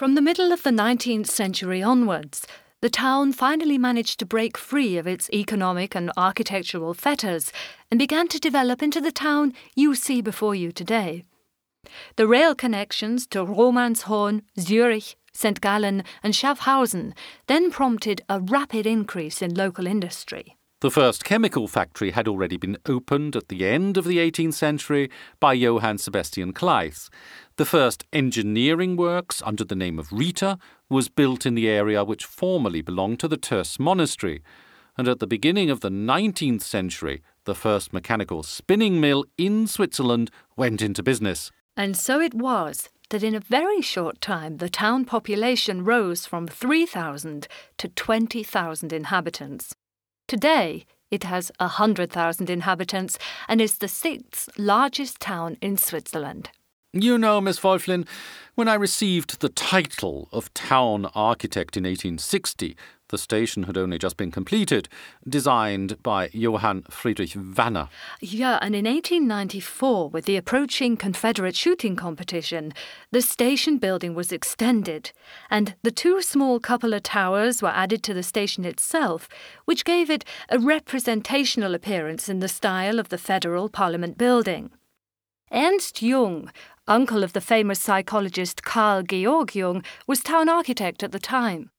From the middle of the 19th century onwards, the town finally managed to break free of its economic and architectural fetters and began to develop into the town you see before you today. The rail connections to Romanshorn, Zurich, St. Gallen, and Schaffhausen then prompted a rapid increase in local industry. The first chemical factory had already been opened at the end of the 18th century by Johann Sebastian Clais. The first engineering works under the name of Rieter was built in the area which formerly belonged to the Töss monastery. And at the beginning of the 19th century, the first mechanical spinning mill in Switzerland went into business. And so it was that in a very short time the town population rose from 3,000 to 20,000 inhabitants. Today, it has 100,000 inhabitants and is the sixth largest town in Switzerland. You know, Miss Wolflin, when I received the title of Town Architect in 1860, the station had only just been completed, designed by Johann Friedrich Wanner. Yeah, and in 1894, with the approaching Confederate shooting competition, the station building was extended, and the two small cupola towers were added to the station itself, which gave it a representational appearance in the style of the Federal Parliament building. Ernst Jung, uncle of the famous psychologist Carl Georg Jung, was town architect at the time.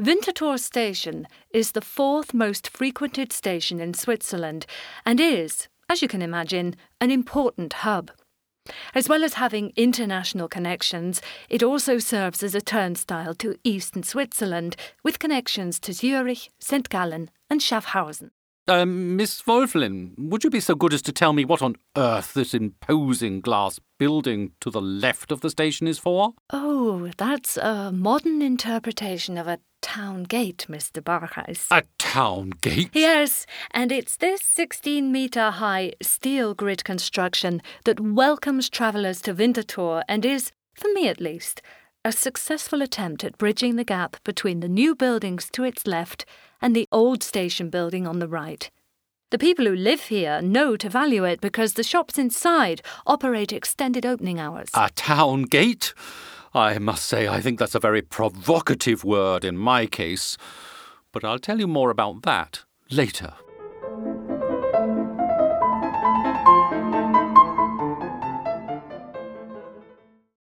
Winterthur Station is the fourth most frequented station in Switzerland and is, as you can imagine, an important hub. As well as having international connections, it also serves as a turnstile to eastern Switzerland with connections to Zurich, St. Gallen, and Schaffhausen. Um, Miss Wolflin, would you be so good as to tell me what on earth this imposing glass building to the left of the station is for? Oh, that's a modern interpretation of a town gate, Mr. Barkhuis. A town gate? Yes, and it's this 16 metre high steel grid construction that welcomes travellers to Winterthur and is, for me at least, a successful attempt at bridging the gap between the new buildings to its left and the old station building on the right. The people who live here know to value it because the shops inside operate extended opening hours. A town gate? I must say, I think that's a very provocative word in my case. But I'll tell you more about that later.